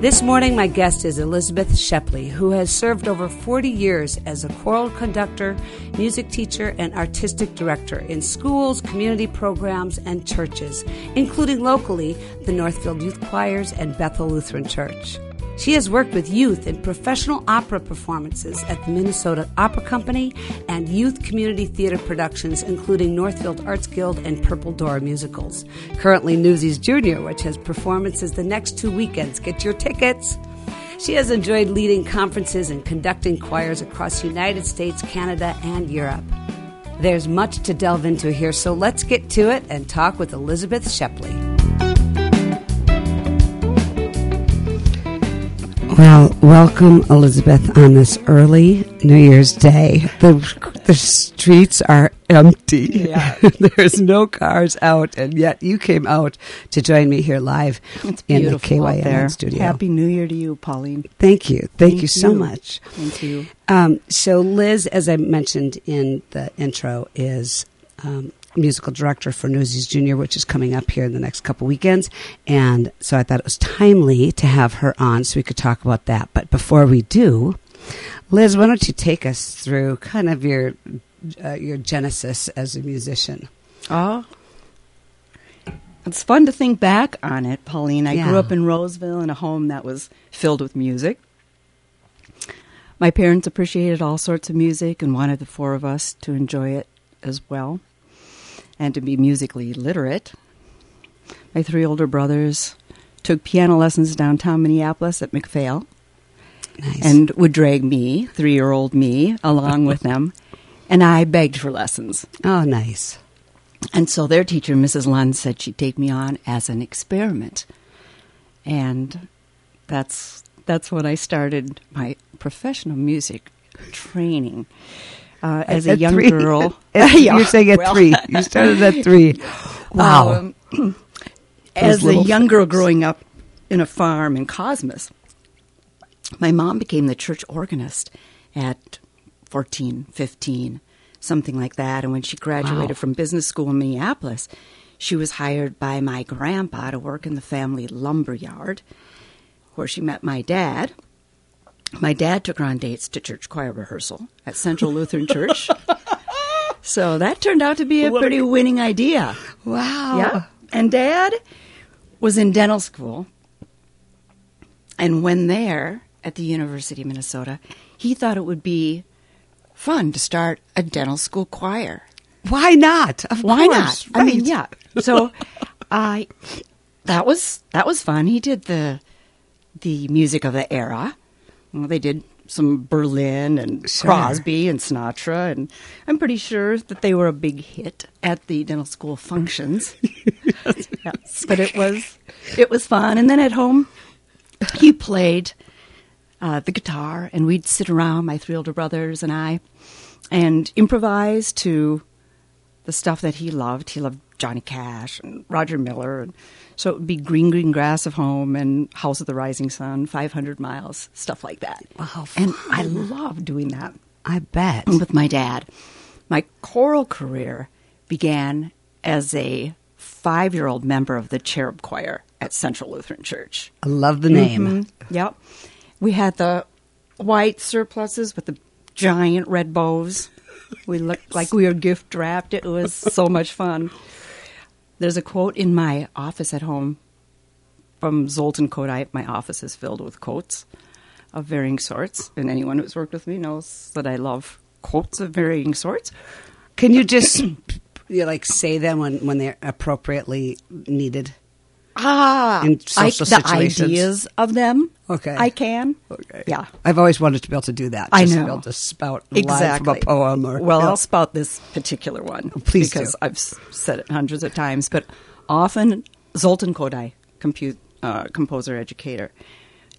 This morning, my guest is Elizabeth Shepley, who has served over 40 years as a choral conductor, music teacher, and artistic director in schools, community programs, and churches, including locally the Northfield Youth Choirs and Bethel Lutheran Church. She has worked with youth in professional opera performances at the Minnesota Opera Company and youth community theater productions, including Northfield Arts Guild and Purple Door musicals. Currently, Newsies Junior, which has performances the next two weekends. Get your tickets. She has enjoyed leading conferences and conducting choirs across the United States, Canada, and Europe. There's much to delve into here, so let's get to it and talk with Elizabeth Shepley. Well, welcome, Elizabeth, on this early New Year's Day. The, the streets are empty. Yeah. There's no cars out, and yet you came out to join me here live It's in the out studio. Happy New Year to you, Pauline. Thank you. Thank, Thank you so you. much. Thank you. Um, so, Liz, as I mentioned in the intro, is um, musical director for Newsies Junior, which is coming up here in the next couple weekends. And so I thought it was timely to have her on so we could talk about that. But before we do, Liz, why don't you take us through kind of your uh, your genesis as a musician? Oh. It's fun to think back on it, Pauline. I Yeah. grew up in Roseville in a home that was filled with music. My parents appreciated all sorts of music and wanted the four of us to enjoy it as well and to be musically literate. My three older brothers took piano lessons downtown Minneapolis at MacPhail. Nice. and would drag me, three year old me, along with them. And I begged for lessons. oh, nice. And so their teacher, Mrs. Lund, said she'd take me on as an experiment. And that's that's when I started my professional music training. Uh, as a At young three? girl. At- Yeah, You're saying at well, three. You started at three. Wow. um, as a young girl growing up in a farm in Cosmos, my mom became the church organist at 14, 15, something like that. And when she graduated Wow. from business school in Minneapolis, she was hired by my grandpa to work in the family lumber yard, where she met my dad. My dad took her on dates to church choir rehearsal at Central Lutheran Church. So that turned out to be a pretty winning idea. wow. Yeah. And dad was in dental school. And when there at the University of Minnesota, he thought it would be fun to start a dental school choir. Why not? Of Why course, not? I mean, yeah. So I that was that was fun. He did the the music of the era. Well, they did some Berlin and Sure. Crosby and Sinatra, and I'm pretty sure that they were a big hit at the dental school functions. Yeah. But it was it was fun. And then at home, he played uh, the guitar, and we'd sit around, my three older brothers and I, and improvise to the stuff that he loved. He loved Johnny Cash and Roger Miller, and so it would be Green Green Grass of Home and House of the Rising Sun, 500 Miles, stuff like that. Wow, And I love doing that I bet. with my dad. My choral career began as a five year old member of the cherub choir at Central Lutheran Church. I love the name. Mhm. Yep. We had the white surplices with the giant red bows. We looked like we were gift wrapped. It was so much fun. There's a quote in my office at home from Zoltan Kodály. My office is filled with quotes of varying sorts, and anyone who's worked with me knows that I love quotes of varying sorts. Can you just you like say them when, when they're appropriately needed? Ah, In I, the situations. ideas of them. Okay. I can. Okay. Yeah. I've always wanted to be able to do that. I know. To be able to spout a line exactly from a poem or well Yeah. i'll spout this particular one Please because do. i've said it hundreds of times but often zoltan kodály compute, uh, composer educator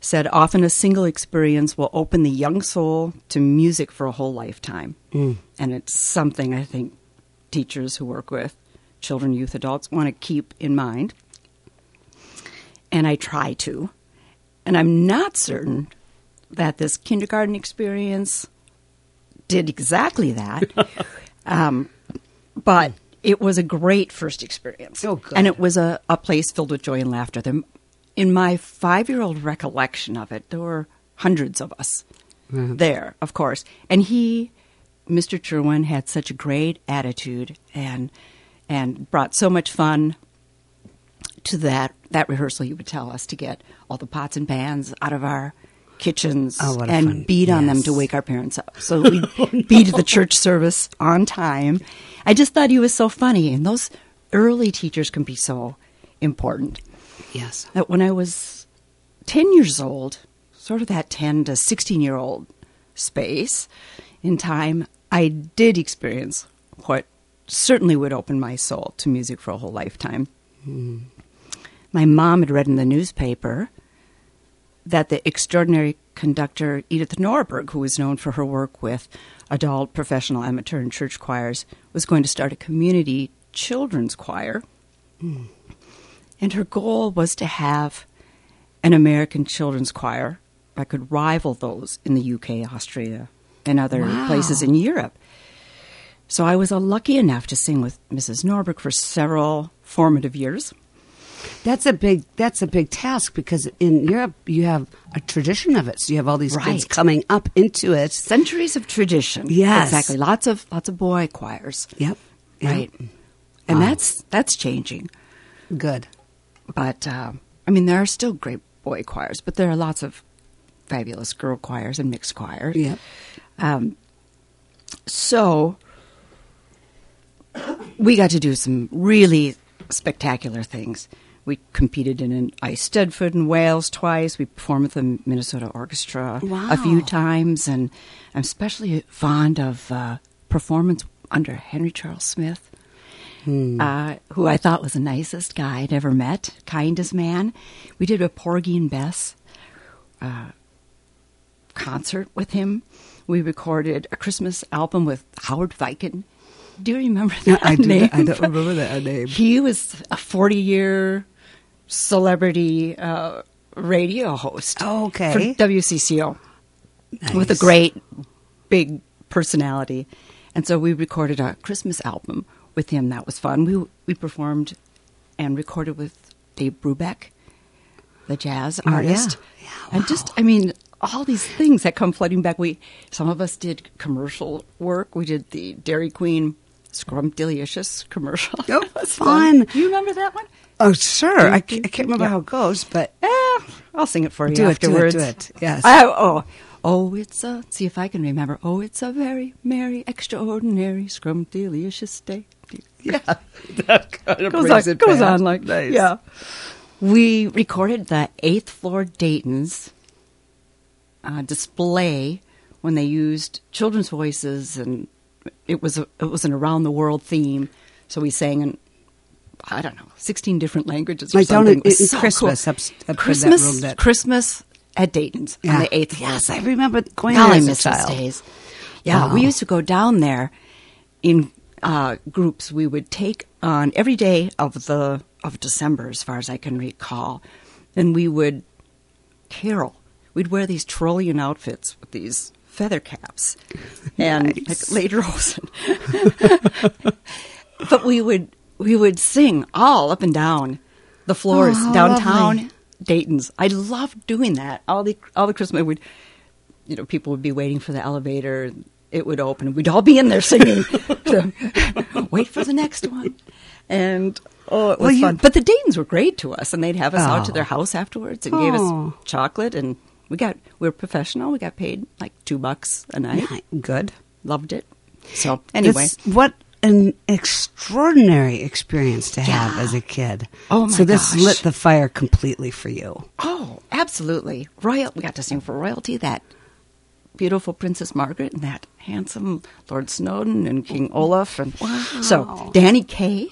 said often a single experience will open the young soul to music for a whole lifetime Mm. and it's something i think teachers who work with children youth adults want to keep in mind and i try to and i'm not certain that this kindergarten experience did exactly that. um, but it was a great first experience. Oh, good. And it was a, a place filled with joy and laughter. In my five year old recollection of it, there were hundreds of us Mhm. there, of course. And he, Mr. Sherwin, had such a great attitude and and brought so much fun to that that rehearsal. He would tell us to get all the pots and pans out of our kitchens Oh, and fun- beat on them to wake our parents up. So we'd be to the church service on time. I just thought he was so funny, and those early teachers can be so important Yes. that when I was 10 years old, sort of that 10 to 16 year old space in time, I did experience what certainly would open my soul to music for a whole lifetime. Hmm. My mom had read in the newspaper that the extraordinary conductor Edith Norberg, who was known for her work with adult, professional, amateur, and church choirs, was going to start a community children's choir. Hmm. And her goal was to have an American children's choir that could rival those in the UK, Austria, and other Wow. places in Europe. So I was lucky enough to sing with Mrs. Norberg for several formative years. That's a big that's a big task because in Europe you have a tradition of it. So you have all these kids coming up into it. Centuries of tradition. Yes. exactly. Lots of lots of boy choirs. Yep. Yep. Right, and Wow. that's that's changing. Good. But um, I mean, there are still great boy choirs, but there are lots of fabulous girl choirs and mixed choirs. Yep. Um, so we got to do some really spectacular things. We competed in an Ice Eisteddfod in Wales twice. We performed with the Minnesota Orchestra Wow. a few times, and I'm especially fond of uh, performance under Henry Charles Smith, uh, who I thought was the nicest guy I'd ever met, kindest man. We did a Porgy and Bess uh, concert with him. We recorded a Christmas album with Howard Viken. Do you remember that I, do, name? I don't remember that name. He was a 40 year celebrity uh, radio host Oh, okay. for WCCO with a great big personality. And so we recorded a Christmas album with him. That was fun. We we performed and recorded with Dave Brubeck, the jazz Oh, yeah. artist. Yeah, And just I mean all these things that come flooding back. We some of us did commercial work. We did the Dairy Queen Scrumptious commercial. Oh, That was fun. Do you remember that one? Oh, sure. I, ca- I can't remember Yeah. how it goes, but Eh, I'll sing it for you Do it, do it, afterwards. do it. Yes. I, oh, oh, it's a. See if I can remember. Oh, it's a very merry, extraordinary, scrumptious day. yeah, that kind of Goes brings on, it goes on like nice. yeah. We recorded the eighth floor Dayton's uh, display when they used children's voices, and it was a, it was an around the world theme. So we sang in I don't know sixteen different languages. Or down something. in, It was so Christmas, cool. up, up Christmas, that. That, Christmas at Dayton's on the eighth. Yes, I remember going there as a miss those child. days. Yeah, Wow. we used to go down there in uh, groups. We would take on every day of the of December, as far as I can recall, and we would carol. We'd wear these Tyrolean outfits with these feather caps and Nice. like but we would we would sing all up and down the floors Oh, downtown lovely. Dayton's. I loved doing that. All the all the Christmas would you know, people would be waiting for the elevator. It would open. We'd all be in there singing. to wait for the next one. And oh, it was Well, you- fun. But the Daytons were great to us, and they'd have us out to Oh. their house afterwards and gave Oh. us chocolate. And we got we were professional. We got paid like two bucks a night. Good. Loved it. So anyway, This- what an extraordinary experience to have Yeah. as a kid. Oh, my So this gosh. lit the fire completely for you. Oh, absolutely. Royal. We got to sing for royalty. That beautiful Princess Margaret and that handsome Lord Snowdon and King Olaf and so Danny Kaye.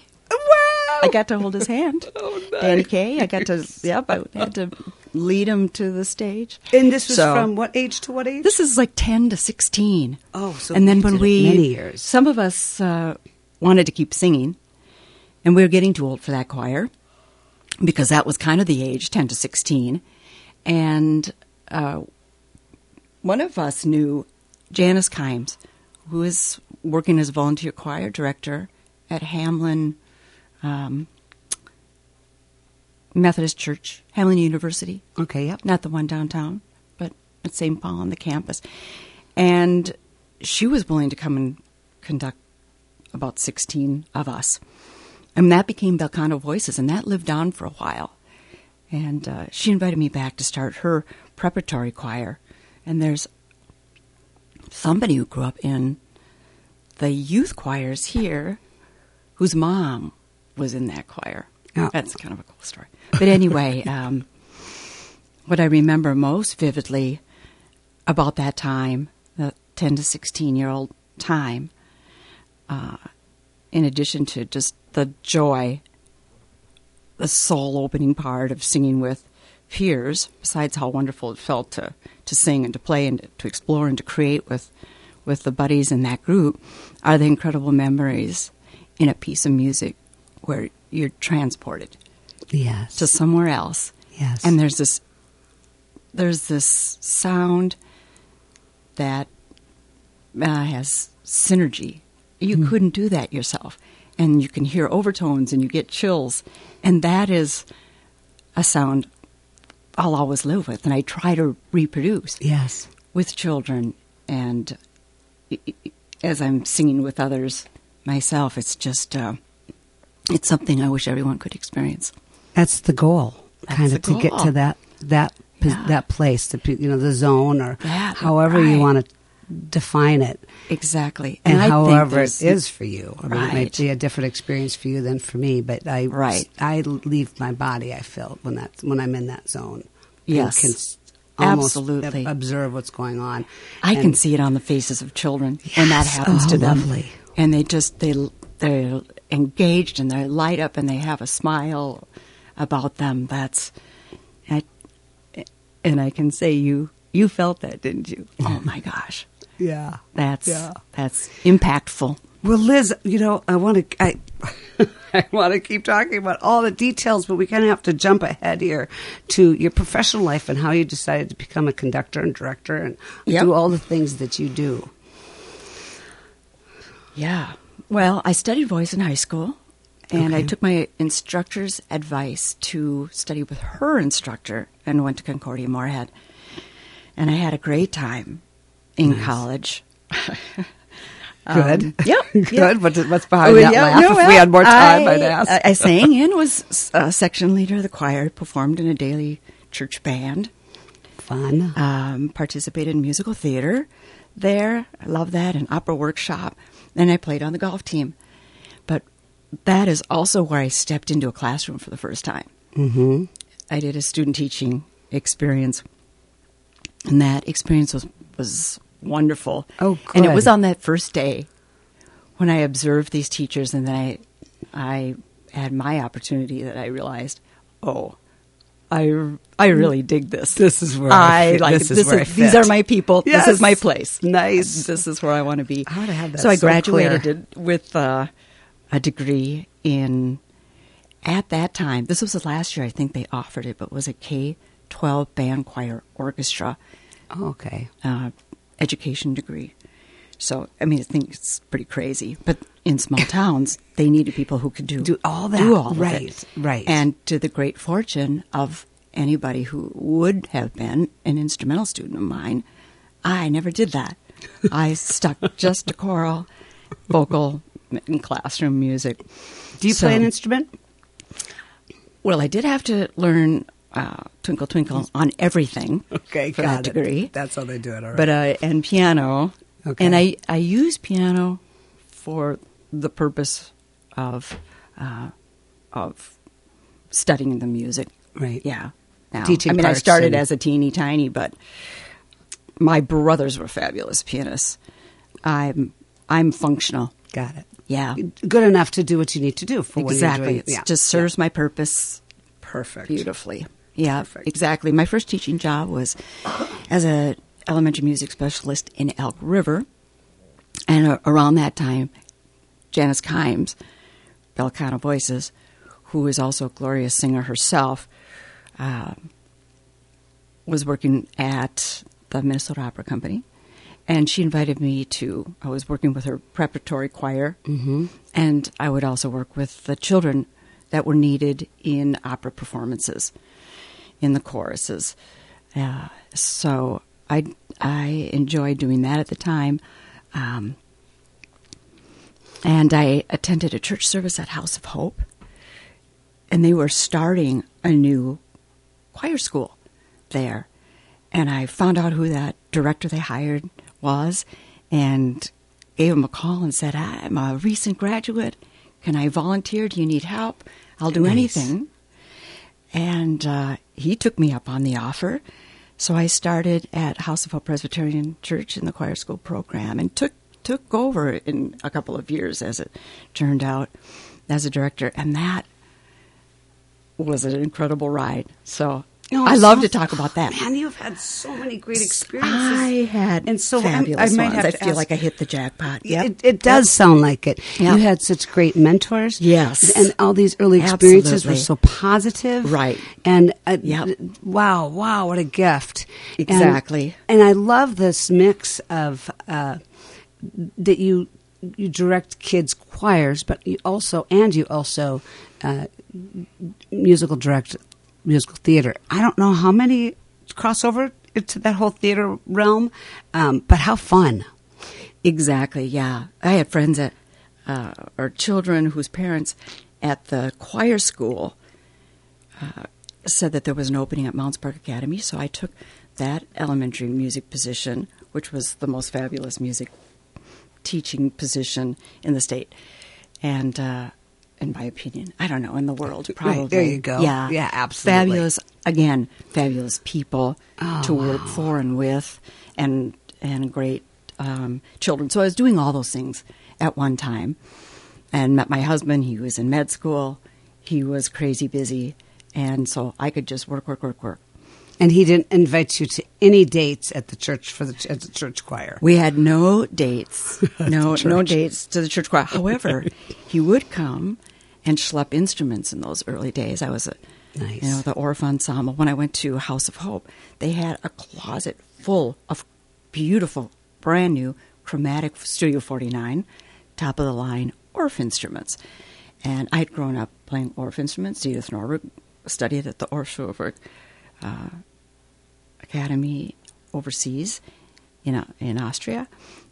I got to hold his hand. Oh, Danny Kaye. I got to. Yep. I had to lead him to the stage. And this was So- from what age to what age? This is like ten to sixteen. Oh, so and then when we many years. some of us uh, wanted to keep singing, and we were getting too old for that choir because that was kind of the age, ten to sixteen, and uh, one of us knew Janice Kimes, who is working as a volunteer choir director at Hamline. Um, Methodist Church, Hamline University. Okay, yep. Not the one downtown, but at St. Paul on the campus. And she was willing to come and conduct about 16 of us. And that became Bel Canto Voices, and that lived on for a while. And uh, she invited me back to start her preparatory choir. And there's somebody who grew up in the youth choirs here whose mom was in that choir. Oh. That's kind of a cool story. But anyway, um, what I remember most vividly about that time, the 10 to 16 year old time, uh, in addition to just the joy, the soul opening part of singing with peers, besides how wonderful it felt to, to sing and to play and to explore and to create with, with the buddies in that group, are the incredible memories in a piece of music where you're transported Yes. to somewhere else. yes. And there's this there's this sound that uh, has synergy. You couldn't do that yourself. And you can hear overtones and you get chills. And that is a sound I'll always live with and I try to reproduce yes. with children and as I'm singing with others myself, it's just uh, it's something I wish everyone could experience. That's the goal, That's kind of to get to that that Yeah. that place, the you know the zone or That, however you want to define it, Exactly, and, I think however it is for you. I mean, it might be a different experience for you than for me, but I Right. I leave my body. I feel when that when I'm in that zone. Yes. and can almost Absolutely. observe what's going on. I can see it on the faces of children when that happens Oh, to them. lovely. And they just they they're engaged and they light up and they have a smile about them. That's I, and I can say you you felt that, didn't you? Oh my gosh. Yeah. That's Yeah. that's impactful. Well, Liz, you know, I want to I, I want to keep talking about all the details, but we kind of have to jump ahead here to your professional life and how you decided to become a conductor and director and Yep. do all the things that you do. Yeah. Well, I studied voice in high school, and I took my instructor's advice to study with her instructor and went to Concordia Moorhead. And I had a great time in Nice. college. Good. Um, yep, Good. yep. What, what's behind Oh, that yeah, laugh? no, if we had more time, I, I'd ask. I, I sang and was a section leader of the choir, performed in a daily church band, Fun. um, participated in musical theater there. I love that, an opera workshop. And I played on the golf team. But that is also where I stepped into a classroom for the first time. mm-hmm. I did a student teaching experience, and that experience was, was wonderful. Oh, And it was on that first day when I observed these teachers, and then I, I had my opportunity that I realized, oh, I, I really dig this. This is where I I like this is where I fit. These are my people. Yes. This is my place. Nice. This is where I want to be. How to have that so I graduated clear. with uh, a degree in. At that time, this was the last year I think they offered it, but it was a K twelve band choir orchestra Oh, okay. uh, education degree. So I mean, I think it's pretty crazy, but in small towns, they needed people who could do Do all that. do all Right, right. And to the great fortune of anybody who would have been an instrumental student of mine, I never did that. I stuck just to choral, vocal, and classroom music. Do you So- play an instrument? Well, I did have to learn uh, Twinkle Twinkle on everything. Okay, for got that it. degree. That's how they do it. All right. but uh, and piano. Okay. And I I use piano for the purpose of uh, of studying the music. Right. Yeah. Now, Teaching I mean, I started and- as a teeny tiny, but my brothers were fabulous pianists. I'm I'm functional. Got it. Yeah. Good enough to do what you need to do for Exactly. It yeah. just serves my purpose Perfect. beautifully. Yeah, Perfect. exactly. My first teaching job was as a elementary music specialist in Elk River, and uh, around that time, Janice Kimes, Bel Canto Voices, who is also a glorious singer herself, um, was working at the Minnesota Opera Company, and she invited me to. I was working with her preparatory choir, Mhm. and I would also work with the children that were needed in opera performances, in the choruses. Uh, so I I enjoyed doing that at the time. Um, and I attended a church service at House of Hope, and they were starting a new choir school there. And I found out who that director they hired was and gave him a call and said, I'm a recent graduate. Can I volunteer? Do you need help? I'll do Nice. anything. And uh, he took me up on the offer. So I started at House of Hope Presbyterian Church in the choir school program and took took over in a couple of years as it turned out as a director and that was an incredible ride. So Oh, I love so- to talk about that. Man, you've had so many great experiences. I had And so fabulous I might ones. have I feel ask- like I hit the jackpot. Yep. It, it does sound like it. Yep. You had such great mentors. Yes. And all these early experiences were so positive. Right. And uh, Yep. wow, wow, what a gift. And- Exactly. And, I love this mix of uh, that you you direct kids choirs, but you also and you also uh, musical direct musical theater. I don't know how many crossover into that whole theater realm, um, but how fun. Exactly, yeah. I had friends at, uh, or children whose parents at the choir school uh, said that there was an opening at Mounds Park Academy, so I took that elementary music position, which was the most fabulous music teaching position in the state. And, uh, in my opinion, I don't know, in the world, probably. there you go. Yeah. Yeah, absolutely. Fabulous, again, fabulous people Oh, to work wow. for and with, and, and great um, children. So I was doing all those things at one time and met my husband. He was in med school. He was crazy busy. And so I could just work, work, work, work. And he didn't invite you to any dates at the church for the at the church choir. We had no dates, no no dates to the church choir. However, he would come and schlep instruments in those early days. I was a, Nice. you know, the Orff Ensemble. When I went to House of Hope, they had a closet full of beautiful, brand new chromatic Studio 49, top of the line Orff instruments. And I'd grown up playing Orff instruments. Edith Norberg studied at the Orff Schulwerk uh, Academy overseas in uh, in Austria,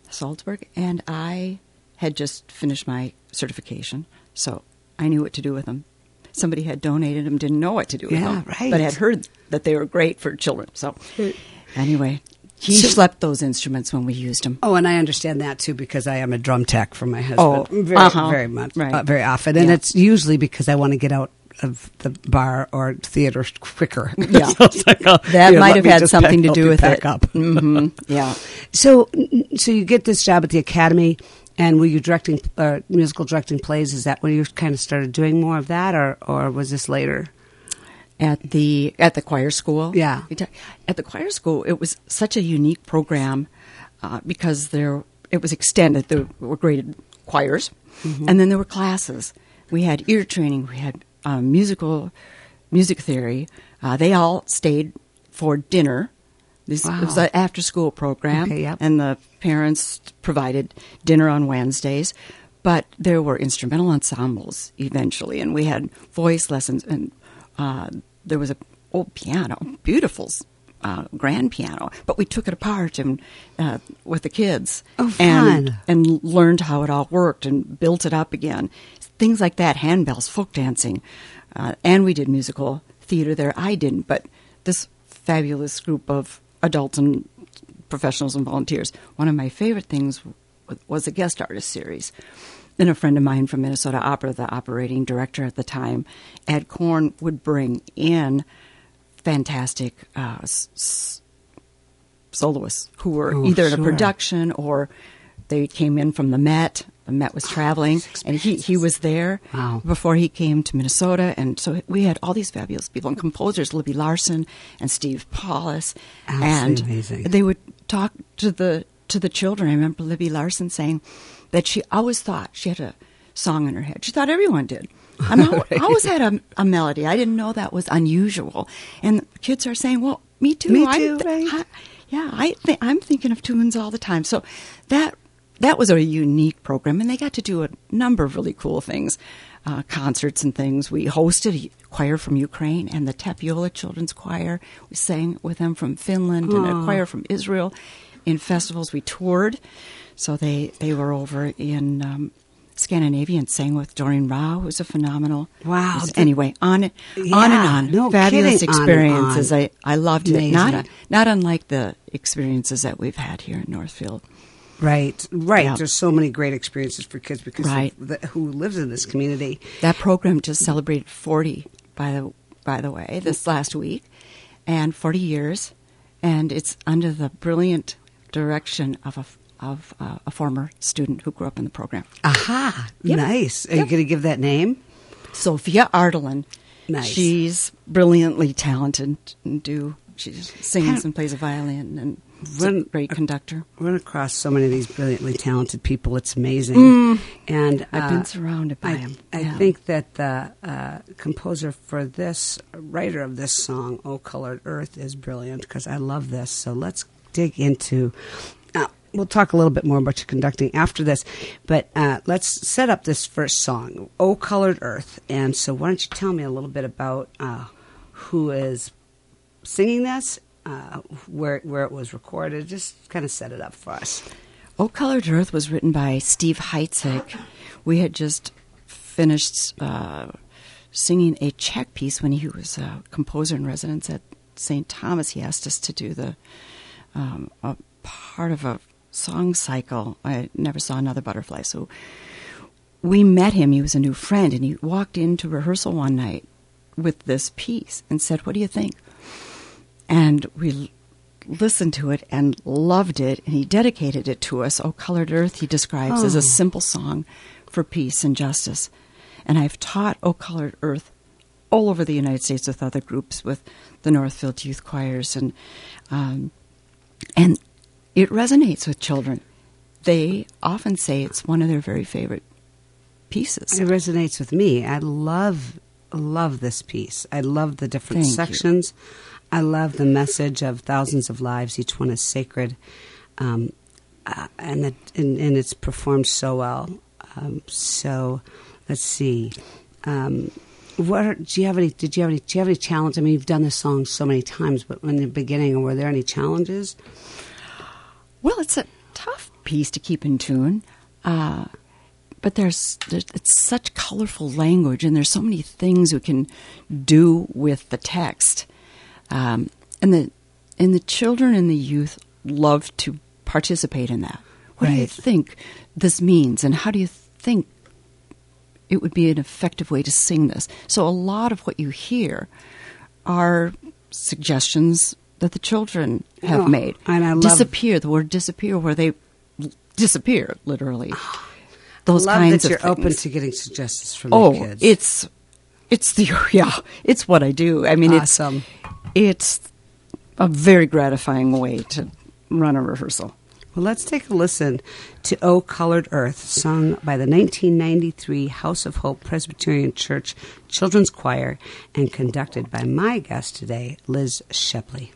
Salzburg, and I had just finished my certification, so I knew what to do with them. Somebody had donated them, didn't know what to do with Yeah, them, right. but had heard that they were great for children. So, anyway, he So- slept those instruments when we used them. Oh, and I understand that too because I am a drum tech for my husband. Oh, very, uh-huh. very much, Right. uh, very often, and Yeah. it's usually because I want to get out of the bar or theater quicker. Yeah. So like, oh, That might have had something pack- to do with it. Up. hmm Yeah. So, so you get this job at the academy, and were you directing uh, musical directing plays? Is that when you kind of started doing more of that, or or was this later? at the at the choir school. Yeah. At the choir school, it was such a unique program uh, because there it was extended. There were graded choirs, Mm-hmm. and then there were classes. We had ear training. We had um, musical music theory. Uh, they all stayed for dinner. This it was an after school program, Okay, yep. and the parents provided dinner on Wednesdays. But there were instrumental ensembles eventually, and we had voice lessons, and uh, there was a old piano, beautiful uh, grand piano. But we took it apart and uh, with the kids, Oh, and and learned how it all worked and built it up again. Things like that, handbells, folk dancing, uh, and we did musical theater there. I didn't, but this fabulous group of adults and professionals and volunteers. One of my favorite things was a guest artist series. And a friend of mine from Minnesota Opera, the operating director at the time, Ed Corn, would bring in fantastic uh, s- soloists who were Oh, either in sure. a production or they came in from the Met. Met was traveling, and he, he was there Wow. before he came to Minnesota. And so we had all these fabulous people and composers, Libby Larsen and Steve Paulus, and amazing. they would talk to the to the children. I remember Libby Larsen saying that she always thought she had a song in her head. She thought everyone did. I mean, I always had a, a melody. I didn't know that was unusual. And the kids are saying, "Well, me too. Me too, th- right. I- yeah, I th- I'm thinking of tunes all the time." So that that was a unique program, and they got to do a number of really cool things. uh, concerts and things. We hosted a choir from Ukraine and the Tapiola Children's Choir. We sang with them from Finland and a choir from Israel. In festivals, we toured. So they, they were over in um, Scandinavia and sang with Doreen Rao, who's a phenomenal. Wow. who's- Anyway, on, Yeah, on and on. no Fabulous kidding, on and experiences. on. I, I loved it. Amazing. Not, not unlike the experiences that we've had here in Northfield. Right, right. Yeah. There's so many great experiences for kids because Right. the, who lives in this community. That program just celebrated 40, by the by the way, this last week, and 40 years, and it's under the brilliant direction of a of uh, a former student who grew up in the program, Aha, Yep. nice. Are you going to give that name? Sophia Ardelin. Nice. She's brilliantly talented and do she sings and plays a violin and Run- a great conductor. I Run across so many of these brilliantly talented people. It's amazing. And Mm. I've uh, been surrounded by I, him. I Yeah. think that the uh, composer for this, writer of this song, "O Colored Earth," is brilliant because I love this. So let's dig into. Uh, we'll talk a little bit more about your conducting after this, but uh, let's set up this first song, "O Colored Earth." And so, why don't you tell me a little bit about uh, who is singing this, uh, where where it was recorded? Just kind of set it up for us. O Colored Earth was written by Steve Heitzeg. We had just finished uh, singing a Czech piece when he was a composer in residence at St. Thomas. He asked us to do the um, a part of a song cycle. I never saw another butterfly, so we met him. He was a new friend, and he walked into rehearsal one night with this piece and said, "What do you think?" And we listened to it and loved it, and he dedicated it to us. "O Colored Earth," he describes as Oh. a simple song for peace and justice. And I've taught "O Colored Earth" all over the United States with other groups, with the Northfield Youth Choirs, and um, and it resonates with children. They often say it's one of their very favorite pieces. It resonates with me. I love love this piece. I love the different Thank you. I love the message of thousands of lives. Each one is sacred, um, uh, and, and and it's performed so well. Um, so, let's see. Um, what are, do you have any? Did you have any? Do you have any challenge? I mean, you've done this song so many times, but in the beginning, were there any challenges? Well, it's a tough piece to keep in tune, uh, but there's, there's it's such colorful language, and there's so many things we can do with the text, um, and the and the children and the youth love to participate in that. What do you think this means, and how do you think it would be an effective way to sing this? So a lot of what you hear are suggestions that the children have Oh, made. and I love- disappear the word disappear where they disappear literally. Those love kinds that you're of open to getting suggestions from Oh, the kids. it's it's the yeah, it's what I do. I mean, Awesome. it's it's a very gratifying way to run a rehearsal. Well, let's take a listen to O Colored Earth, sung by the 1993 House of Hope Presbyterian Church Children's Choir and conducted by my guest today, Liz Shepley.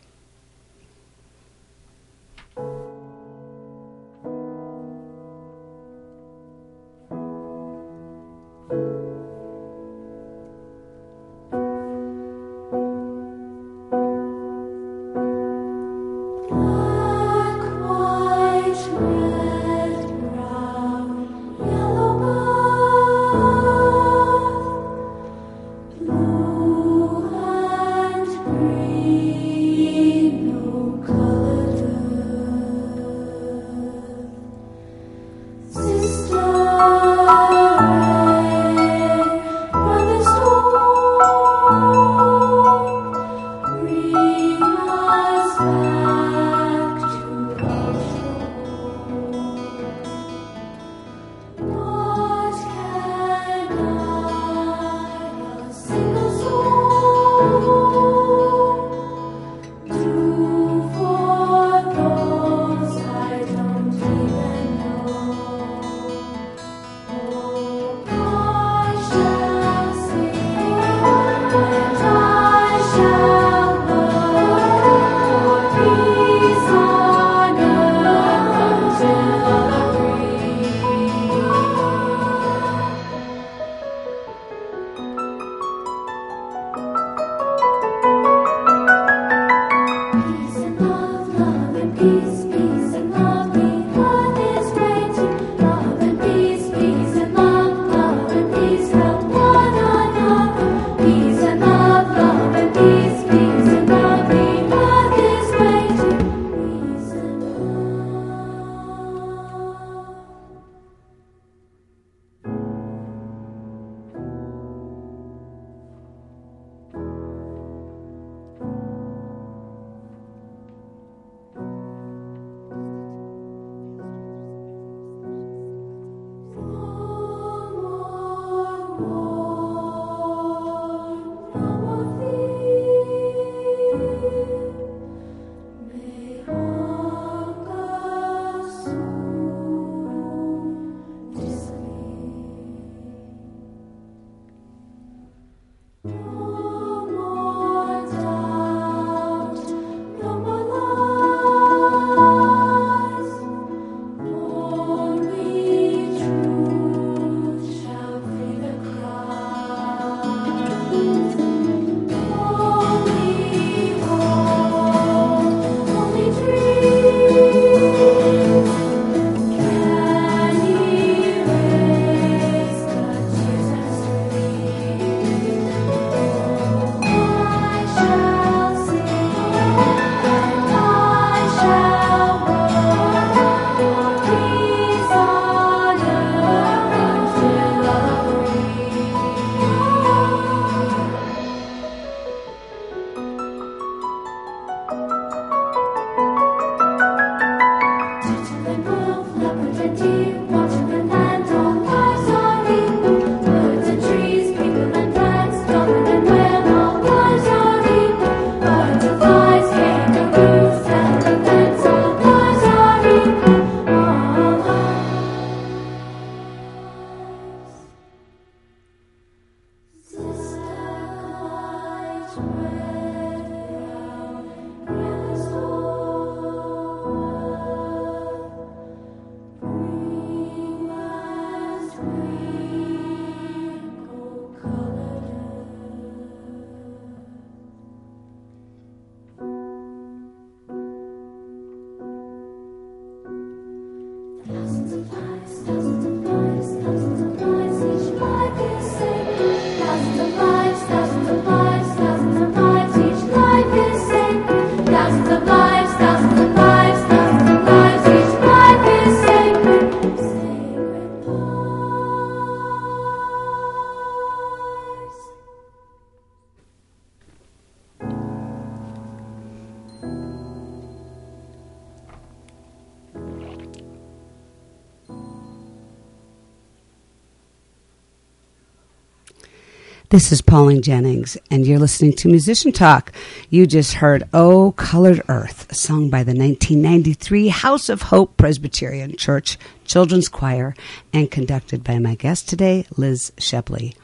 This is Pauline Jennings, and you're listening to Musician Talk. You just heard Oh Colored Earth, sung by the 1993 House of Hope Presbyterian Church Children's Choir and conducted by my guest today, Liz Shepley.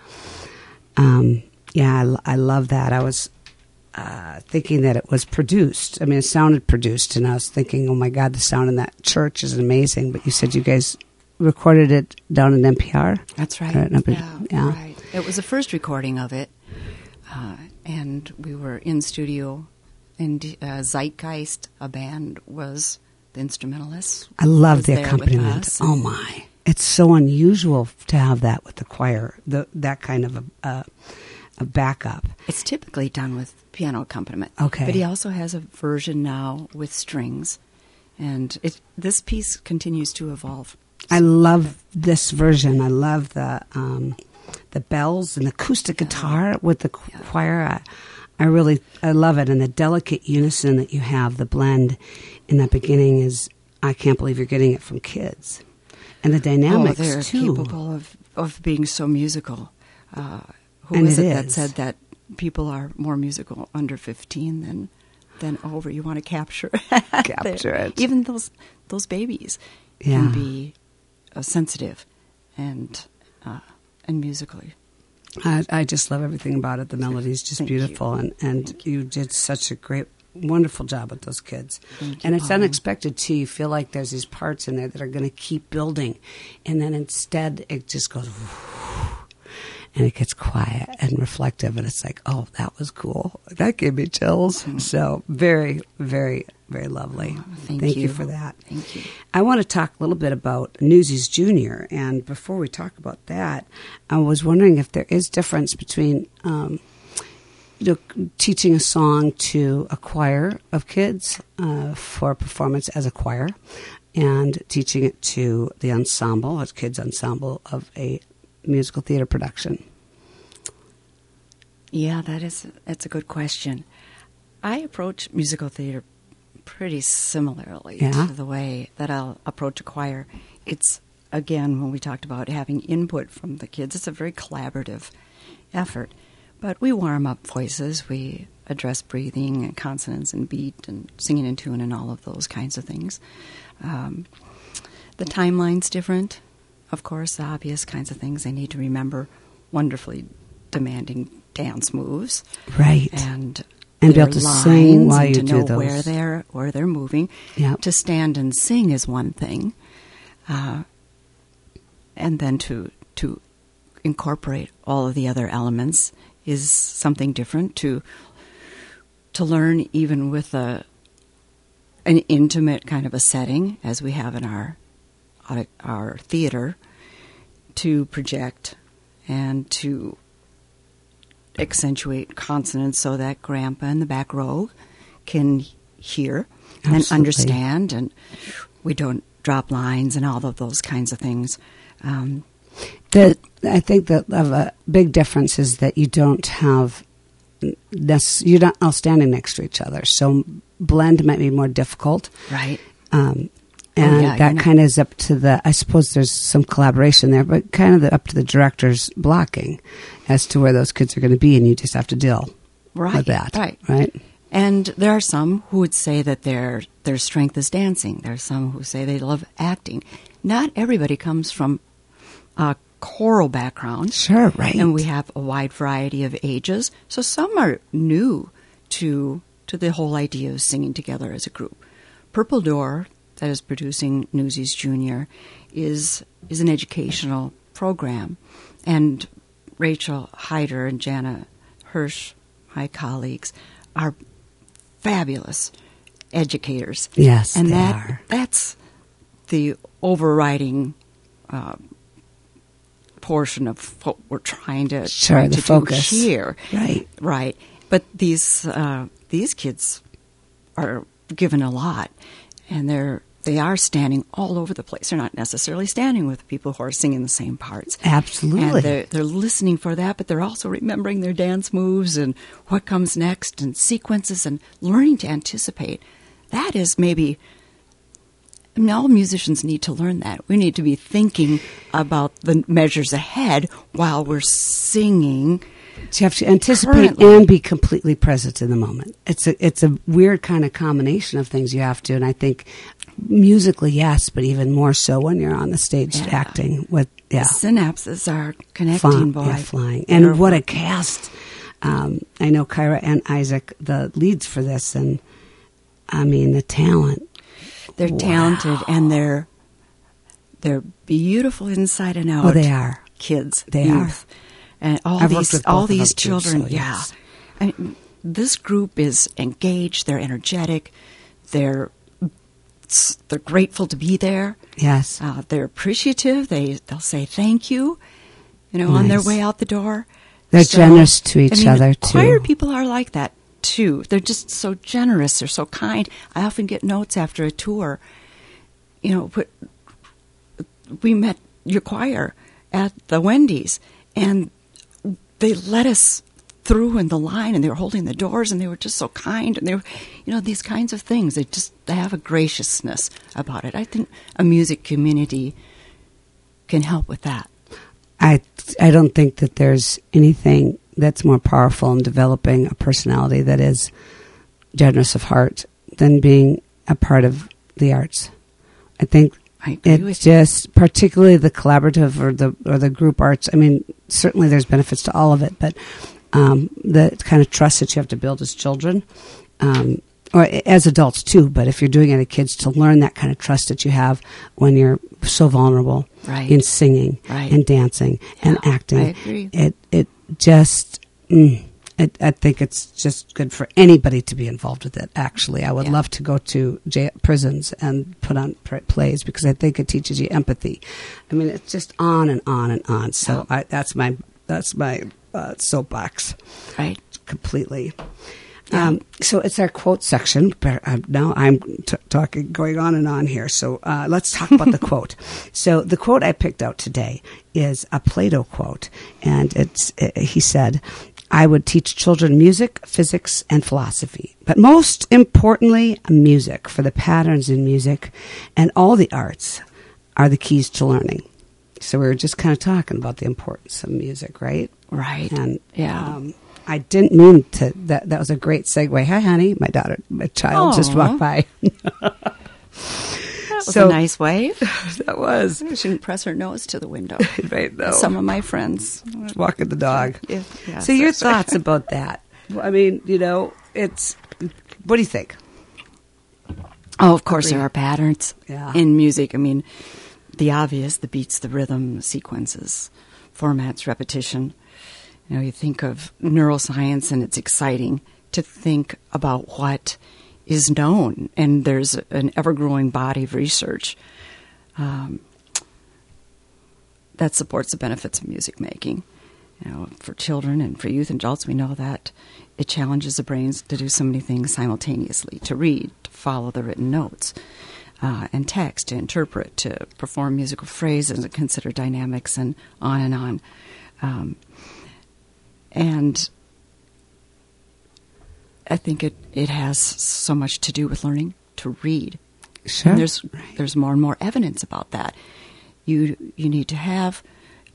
Um, yeah, I love that. I was uh, thinking that it was produced. I mean, it sounded produced, and I was thinking, oh my God, the sound in that church is amazing. But you said you guys recorded it down in MPR? That's right. Right, yeah, yeah. right. It was the first recording of it, uh, and we were in studio, and uh, Zeitgeist, a band, was the instrumentalist. I love the accompaniment. Oh my! It's so unusual to have that with the choir. The that kind of a, a, a backup. It's typically done with piano accompaniment. Okay. But he also has a version now with strings, and it, this piece continues to evolve. I love this version. I love the um, the bells and the acoustic guitar with the Yeah. choir. I, I really I love it, and the delicate unison that you have. The blend in that beginning is I can't believe you're getting it from kids, and the dynamics oh, they're too. capable of, of being so musical. Uh, who And is it it that is. said that people are more musical under 15 than than over? You want to capture Capture their- it. Even those those babies Yeah. can be uh, sensitive and uh, and musically. I, I just love everything about it. The melody is just Thank you. beautiful, and, and you. did such a great, wonderful job with those kids. Thank you, and it's unexpected too. You feel like there's these parts in there that are going to keep building, and then instead it just goes, and it gets quiet and reflective, and it's like, oh, that was cool. That gave me chills. Mm-hmm. So very, very, very lovely. Thank, you. you for that. Thank you. I want to talk a little bit about Newsies Junior, and before we talk about that, I was wondering if there is difference between um, you know, teaching a song to a choir of kids uh, for performance as a choir, and teaching it to the ensemble, a kids ensemble of a musical theater production. Yeah, that is that's a good question. I approach musical theater pretty similarly Yeah? to the way that I'll approach a choir. It's again when we talked about having input from the kids, it's a very collaborative effort. But we warm up voices, we address breathing and consonants and beat and singing in tune and all of those kinds of things. Um, the timeline's different, of course, the obvious kinds of things they need to remember, wonderfully demanding dance moves Right. and And be able to sing while you to do know those. where they're where they're moving. To stand and sing is one thing, uh, and then to to incorporate all of the other elements is something different. To to learn even with a an intimate kind of a setting, as we have in our our, our theater, to project and to accentuate consonants so that grandpa in the back row can hear and understand and we don't drop lines and all of those kinds of things um, The, I think that a big difference is that you don't have this, you're not all standing next to each other. So blend might be more difficult. right Um, Oh, and yeah, that you're not- kind of is up to the, I suppose there's some collaboration there, but kind of the, up to the director's blocking as to where those kids are going to be. And you just have to deal right with that. right Right. and there are some who would say that their their strength is dancing there are some who say they love acting not everybody comes from a choral background. Sure, right. And we have a wide variety of ages. So some are new to to the whole idea of singing together as a group. Purple Door, that is producing Newsies Junior, is is an educational program, and Rachel Hyder and Jana Hirsch, my colleagues, are fabulous educators. Yes, and they that are. that's the overriding uh, portion of what we're trying to Sure, trying the to focus. do here. Right. right. But these uh, these kids are given a lot, and they're they are standing all over the place. They're not necessarily standing with people who are singing the same parts. Absolutely. And they're, they're listening for that, but they're also remembering their dance moves and what comes next and sequences and learning to anticipate. That is maybe. I mean, all musicians need to learn that. We need to be thinking about the measures ahead while we're singing. So you have to anticipate Currently. and be completely present in the moment. It's a it's a weird kind of combination of things you have to, and I think musically, yes, but even more so when you're on the stage Yeah. acting with yeah, Synapses are connecting, boy. yeah, flying, and what a cast! Um, I know Kyra and Isaac, the leads for this, and I mean the talent. They're Wow. talented and they're they're beautiful inside and out. Oh, they are. kids. They youth. and all I've these all these them, too, children. so yeah, yes. I mean, this group is engaged. They're energetic. They're they're grateful to be there. Yes, Uh, they're appreciative. They they'll say thank you. You know, on their way out the door. They're generous to each I mean, other, too. Choir people are like that too. They're just so generous. They're so kind. I often get notes after a tour. You know, but we met your choir at the Wendy's, and they let us through in the line, and they were holding the doors, and they were just so kind, and they were, you know, these kinds of things. They just they have a graciousness about it. I think a music community can help with that. I I don't think that there's anything that's more powerful in developing a personality that is generous of heart than being a part of the arts. I think I agree it with you. just particularly the collaborative or the or the group arts. I mean, certainly there's benefits to all of it, but um, the kind of trust that you have to build as children. Um, or as adults too, but if you're doing it as kids, to learn that kind of trust that you have when you're so vulnerable Right. in singing Right. and dancing and acting. I agree. It it just mm, it, I think it's just good for anybody to be involved with it. Actually, I would Yeah. love to go to j- prisons and put on pr- plays because I think it teaches you empathy. I mean, it's just on and on and on. So I, that's my that's my uh, soapbox Right. completely. Yeah. Um, so it's our quote section. But uh, now I'm t- talking, going on and on here. So uh, let's talk about the quote. So the quote I picked out today is a Plato quote, and it's uh, he said, "I would teach children music, physics, and philosophy, but most importantly, music. For the patterns in music and all the arts are the keys to learning." So we were just kind of talking about the importance of music, right? Right. And Yeah. um, I didn't mean to. That that was a great segue. Hi, honey. My daughter, my child, just walked by. That was So- a nice wave. that was I shouldn't press her nose to the window. right. though. Some of my friends. walking the dog. Yeah, yes, so your right. thoughts about that? Well, I mean, you know, it's. What do you think? Oh, of course, Agree. there are patterns Yeah. in music. I mean, the obvious, the beats, the rhythm, sequences, formats, repetition. You know, you think of neuroscience, and it's exciting to think about what is known, and there's an ever-growing body of research um, that supports the benefits of music making. You know, for children and for youth and adults, we know that it challenges the brains to do so many things simultaneously: to read, to follow the written notes, uh, and text, to interpret, to perform musical phrases, and consider dynamics, and on and on. Um, and I think it, it has so much to do with learning to read. Sure. And there's there's more and more evidence about that. You you need to have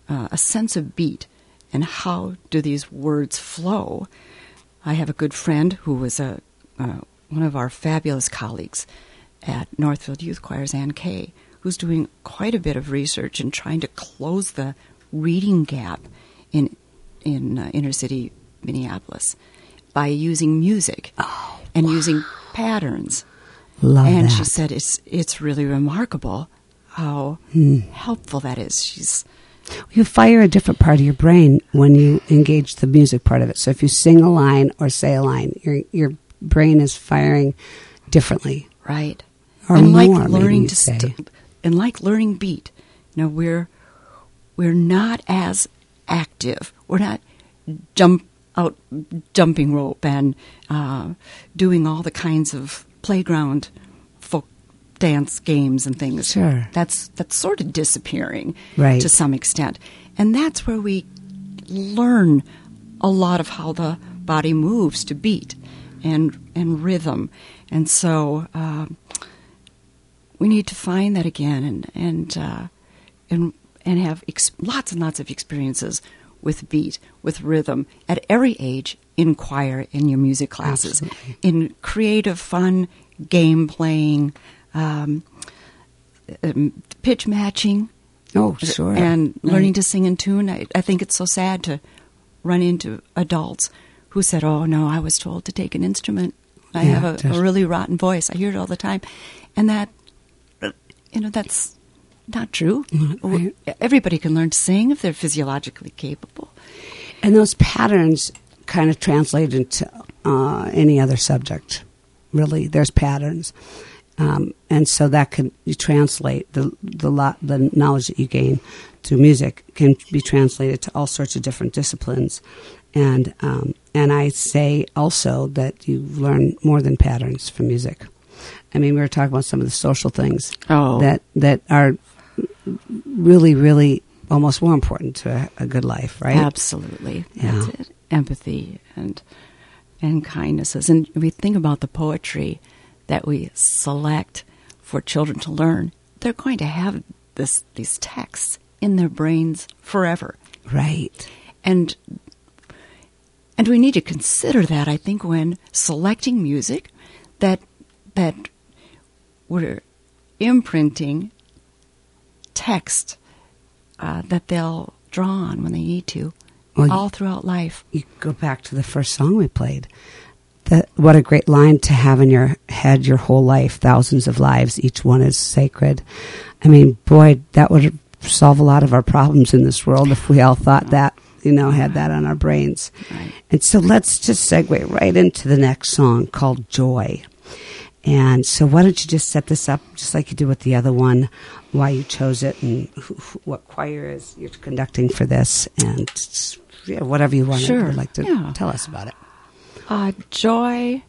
uh, a sense of beat and how do these words flow. I have a good friend who was a uh, one of our fabulous colleagues at Northfield Youth Choirs, Ann Kay, who's doing quite a bit of research and trying to close the reading gap in in uh, inner city Minneapolis by using music and using patterns. Love and that. she said it's it's really remarkable how helpful that is. She's you fire a different part of your brain when you engage the music part of it. So if you sing a line or say a line, your your brain is firing differently. right. Or and more, maybe learning to say. st- and like learning beat. You know, we're we're not as active. We're not jump out jumping rope and uh, doing all the kinds of playground folk dance games and things. Sure. That's that's sort of disappearing Right. to some extent. And that's where we learn a lot of how the body moves to beat and and rhythm. And so um, we need to find that again and and uh, and and have ex- lots and lots of experiences with beat, with rhythm at every age in choir, in your music classes, Absolutely. in creative, fun game playing, um, um, pitch matching, Oh, sure. and learning Right. to sing in tune. I, I think it's so sad to run into adults who said, "Oh no, I was told to take an instrument. I Yeah, have a, a really rotten voice. I hear it all the time," and that, uh, you know, that's not true. Right. Everybody can learn to sing if they're physiologically capable. And those patterns kind of translate into uh, any other subject. Really, there's patterns, um, and so that can you translate the the lot the knowledge that you gain through music can be translated to all sorts of different disciplines, and um, and I say also that you learn more than patterns from music. I mean, we were talking about some of the social things Oh. that that are really, really almost more important to a, a good life, right? Absolutely. Yeah. That's it. Empathy and and kindnesses. And we think about the poetry that we select for children to learn, they're going to have this these texts in their brains forever. Right. And and we need to consider that I think when selecting music that that we're imprinting text uh, that they'll draw on when they need to Well, all throughout life. You go back to the first song we played. That what a great line to have in your head your whole life, thousands of lives, each one is sacred. I mean, boy, that would solve a lot of our problems in this world if we all thought that, you know, had that on our brains. Right. And so let's just segue right into the next song called Joy. And so why don't you just set this up just like you did with the other one, why you chose it and who, what choir is you're conducting for this and yeah, whatever you want Sure. to like to Yeah. tell us about it. Uh, Joy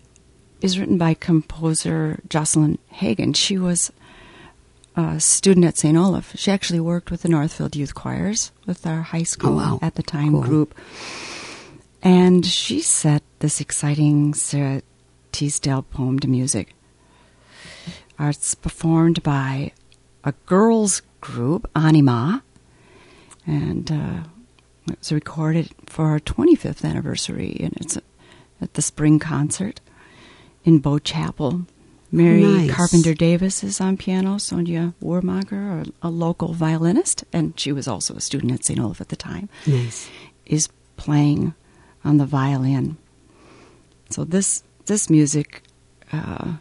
is written by composer Jocelyn Hagen. She was a student at St. Olaf. She actually worked with the Northfield Youth Choirs with our high school wow. at the time Cool. group. And she set this exciting Sara Teasdale poem to music. It's performed by a girls group, Anima, and uh, it was recorded for our 25th anniversary, and it's at the spring concert in Boe Chapel. Mary Nice. Carpenter Davis is on piano, Sonia Warmacher, a, a local violinist, and she was also a student at St. Olaf at the time, Nice. is playing on the violin. So this this music uh,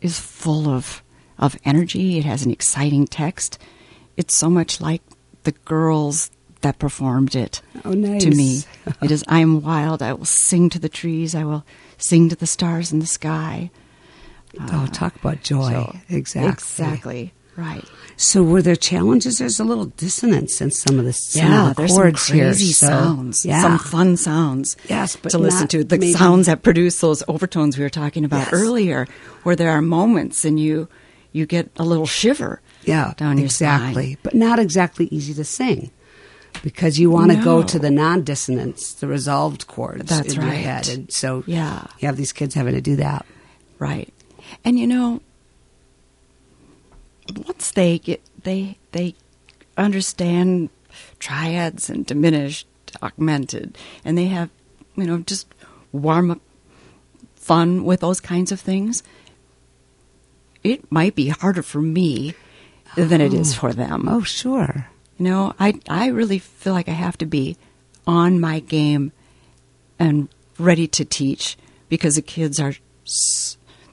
is full of of energy. It has an exciting text. It's so much like the girls that performed it Oh, nice. to me. it is I am wild. I will sing to the trees. I will sing to the stars in the sky. Oh, uh, talk about joy. So- exactly. Exactly. Right. So were there challenges? There's a little dissonance in some of the, some Yeah, of the there's some chords here. crazy so- sounds, Yeah. some fun sounds. Yes, but to listen to the maybe- sounds that produce those overtones we were talking about Yes. earlier, where there are moments and you you get a little shiver. Yeah, down your exactly. spine. But not exactly easy to sing because you want to go to the non-dissonance, the resolved chords That's in your right. head, and so Yeah. you have these kids having to do that. Right. And you know, once they get they they understand triads and diminished, augmented, and they have you know just warm up fun with those kinds of things. It might be harder for me than it is oh. for them. Oh, sure. You know, I I really feel like I have to be on my game and ready to teach because the kids are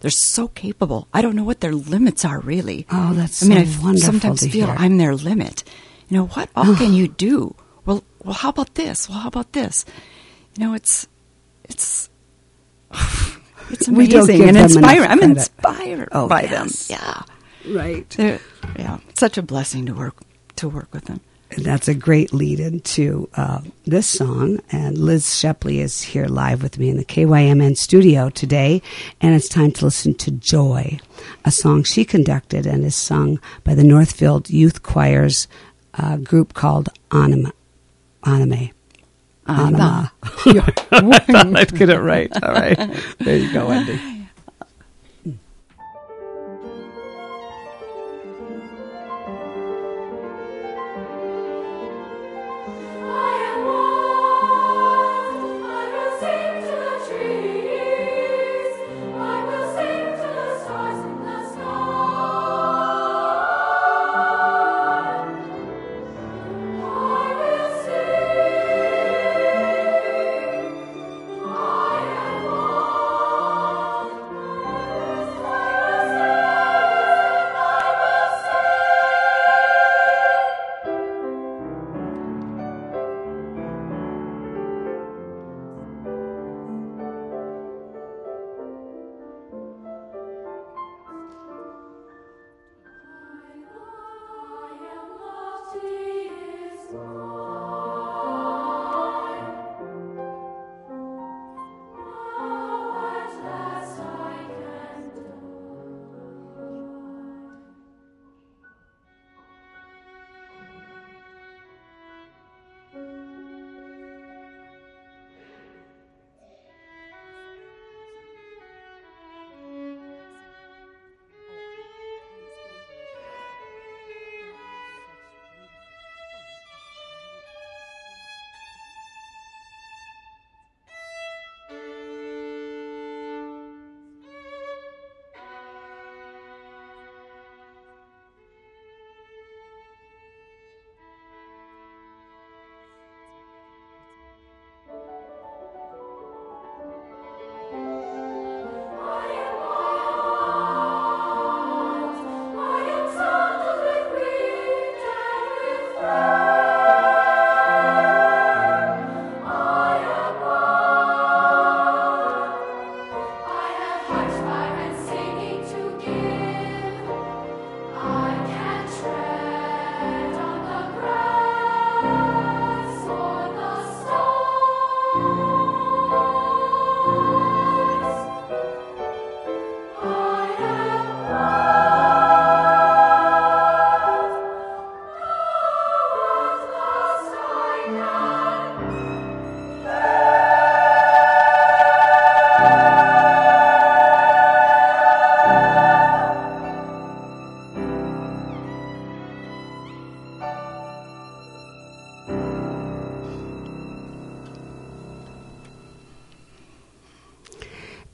they're so capable. I don't know what their limits are really. Oh, that's I mean, so I wonderful sometimes feel hear. I'm their limit. You know, what all can oh. you do? Well, well, how about this? Well, how about this? You know, it's it's it's amazing and them inspiring. I'm inspired Oh, by yes. them. Yeah. Right. They're, yeah, it's such a blessing to work to work with them. And that's a great lead into uh, this song. And Liz Shepley is here live with me in the KYMN studio today. And it's time to listen to Joy, a song she conducted and is sung by the Northfield Youth Choir's uh, group called Anima. Anime. Ah, Anima. I thought I'd get it right. All right. There you go, Wendy.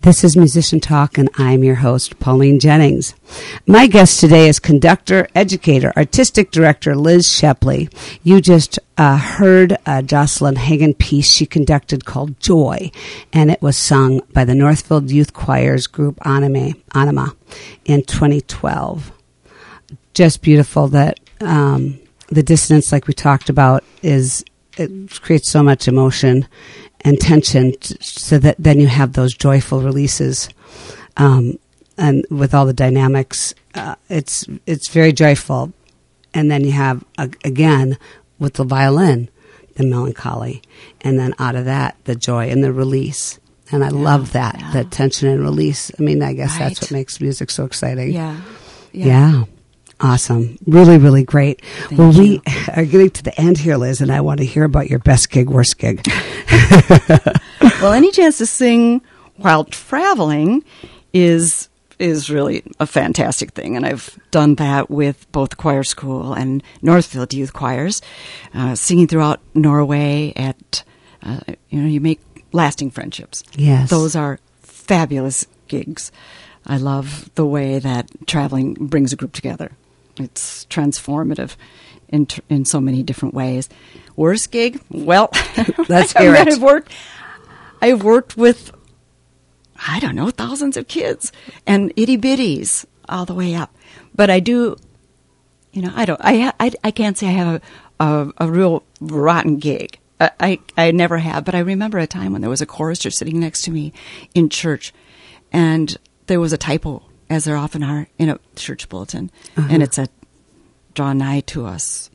This is Musician Talk, and I'm your host, Pauline Jennings. My guest today is conductor, educator, artistic director Liz Shepley. You just uh, heard a Jocelyn Hagen piece she conducted called Joy, and it was sung by the Northfield Youth Choir's group Anime, Anima in 2012. Just beautiful that um, the dissonance, like we talked about, is it creates so much emotion and tension t- so that then you have those joyful releases um, and with all the dynamics uh, it's it's very joyful. And then you have a, again with the violin the melancholy. And then out of that the joy and the release. And i love that yeah. that tension and release. I mean i guess that's what makes music so exciting. Yeah. yeah. Awesome. Really, really great. Thank well, we are getting to the end here, Liz, and I want to hear about your best gig, worst gig. Well, any chance to sing while traveling is is really a fantastic thing, and I've done that with both choir school and Northfield youth choirs, uh, singing throughout Norway. At uh, you know, you make lasting friendships. Yes. those are fabulous gigs. I love the way that traveling brings a group together. It's transformative, in tr- in so many different ways. Worst gig? Well, Let's I hear mean, it. I've worked. I've worked with I don't know thousands of kids and itty bitties all the way up. But I do, you know, I don't. I I, I can't say I have a a, a real rotten gig. I, I I never have. But I remember a time when there was a chorister sitting next to me in church, and there was a typo, as there often are in a church bulletin, uh-huh. and it said, "Draw nigh to us,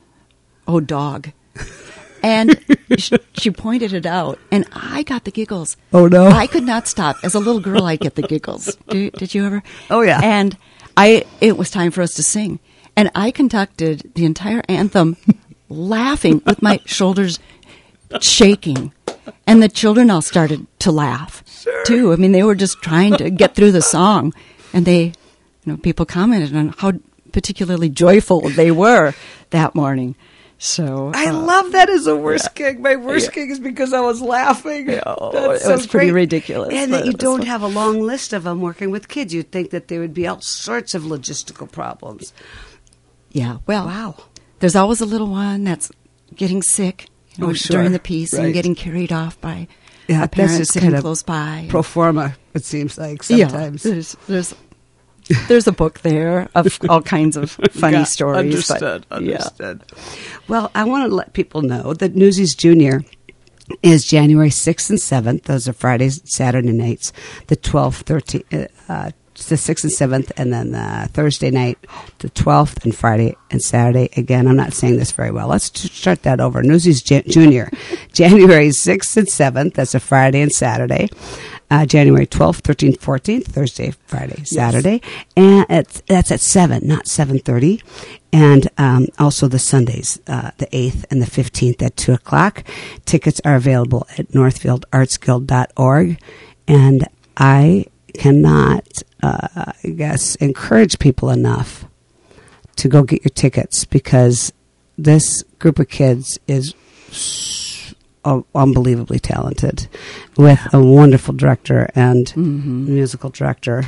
oh dog." And sh- she pointed it out, and I got the giggles. Oh, no. I could not stop. As a little girl, I get the giggles. Do, did you ever? Oh, yeah. And I, it was time for us to sing, and I conducted the entire anthem, laughing with my shoulders shaking, and the children all started to laugh too. I mean, they were just trying to get through the song, and they, you know, people commented on how particularly joyful they were that morning. So I uh, love that as a worst gig. My worst gig is because I was laughing. Oh, That's it was pretty great. ridiculous, And that you don't fun. have a long list of them working with kids. You'd think that there would be all sorts of logistical problems. Yeah. Well, Wow. There's always a little one that's getting sick you know, Oh, sure. during the piece Right. and getting carried off by Yeah, a parent sitting kind of close by. Pro forma, it seems like sometimes. Yeah, there's there's there's a book there of all kinds of funny Got- stories. Understood. but, yeah. Understood. Well, I want to let people know that Newsies Junior is January 6th and 7th. Those are Fridays, Saturday nights. The 12th, 13th, uh, the 6th and 7th, and then the Thursday night, the 12th, and Friday and Saturday. Again, I'm not saying this very well. Let's t- start that over. Newsies J- Junior, January 6th and 7th. That's a Friday and Saturday. Uh, January 12th, 13th, 14th, Thursday, Friday, Saturday. And it's, that's at 7, not 7.30. And um, also the Sundays, uh, the 8th and the 15th at 2 o'clock. Tickets are available at northfieldartsguild.org. And I cannot, uh, I guess, encourage people enough to go get your tickets because this group of kids is s- uh, unbelievably talented with a wonderful director and Mm-hmm. musical director.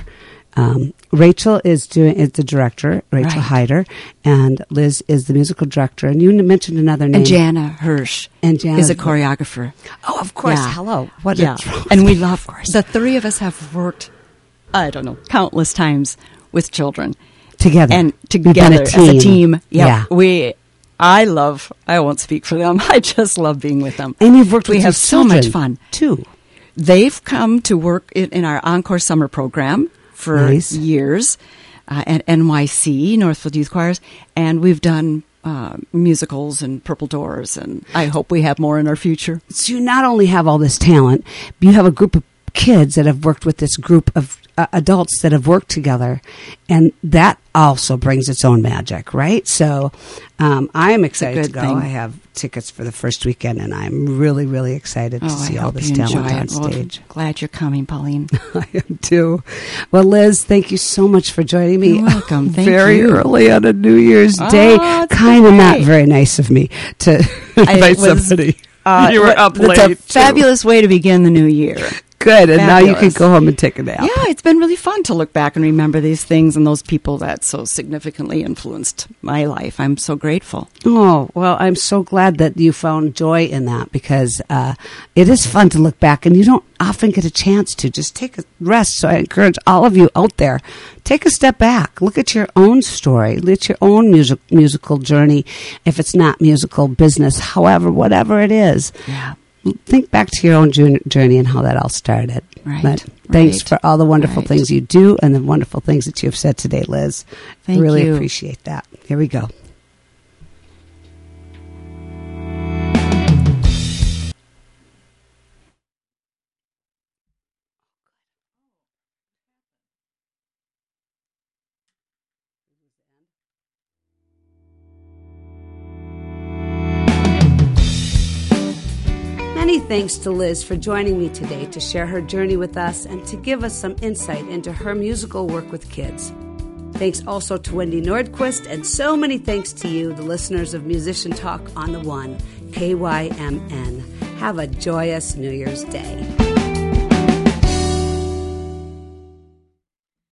Um, Rachel is doing is the director, Rachel Right. Hyder, and Liz is the musical director. And you mentioned another name. And Jana Hirsch And Jana- is a choreographer. Oh, of course. Yeah. Hello. What? yeah, and we love Of course. the three of us have worked. I don't know countless times with children together and together as a team. Yep, Yeah. we. I love. I won't speak for them. I just love being with them. And you've worked We with have so much fun. too. They've come to work in, in our Encore Summer program for Nice. years uh, at NYC, Northfield Youth Choirs, and we've done uh, musicals and Purple Doors, and I hope we have more in our future. so you not only have all this talent, but you have a group of kids that have worked with this group of uh, adults that have worked together, and that also brings its own magic, right? So um, I am excited to go. thing. I have tickets for the first weekend, and I'm really, really excited to Oh, see all this talent enjoy on it. Well, stage. glad you're coming, Pauline. I am too. Well, Liz, thank you so much for joining me. You're welcome. Thank very you. early on a New Year's Oh, Day. Kind of not very nice of me to I invite somebody. Uh, you were what- up It's a too. fabulous way to begin the new year. Good, and now you can go home and take a nap. Yeah, it's been really fun to look back and remember these things and those people that so significantly influenced my life. I'm so grateful. Oh, well, I'm so glad that you found joy in that because uh, it is fun to look back and you don't often get a chance to just take a rest. So I encourage all of you out there, take a step back, look at your own story, look at your own music, musical journey. If it's not musical business, however, whatever it is, Yeah. Think back to your own journey and how that all started. Right, But thanks right, for all the wonderful right. things you do and the wonderful things that you have said today, Liz. Thank you. really you. appreciate that. Here we go. Thanks to Liz for joining me today to share her journey with us and to give us some insight into her musical work with kids. Thanks also to Wendy Nordquist, and so many thanks to you, the listeners of Musician Talk on the One, KYMN. Have a joyous New Year's Day.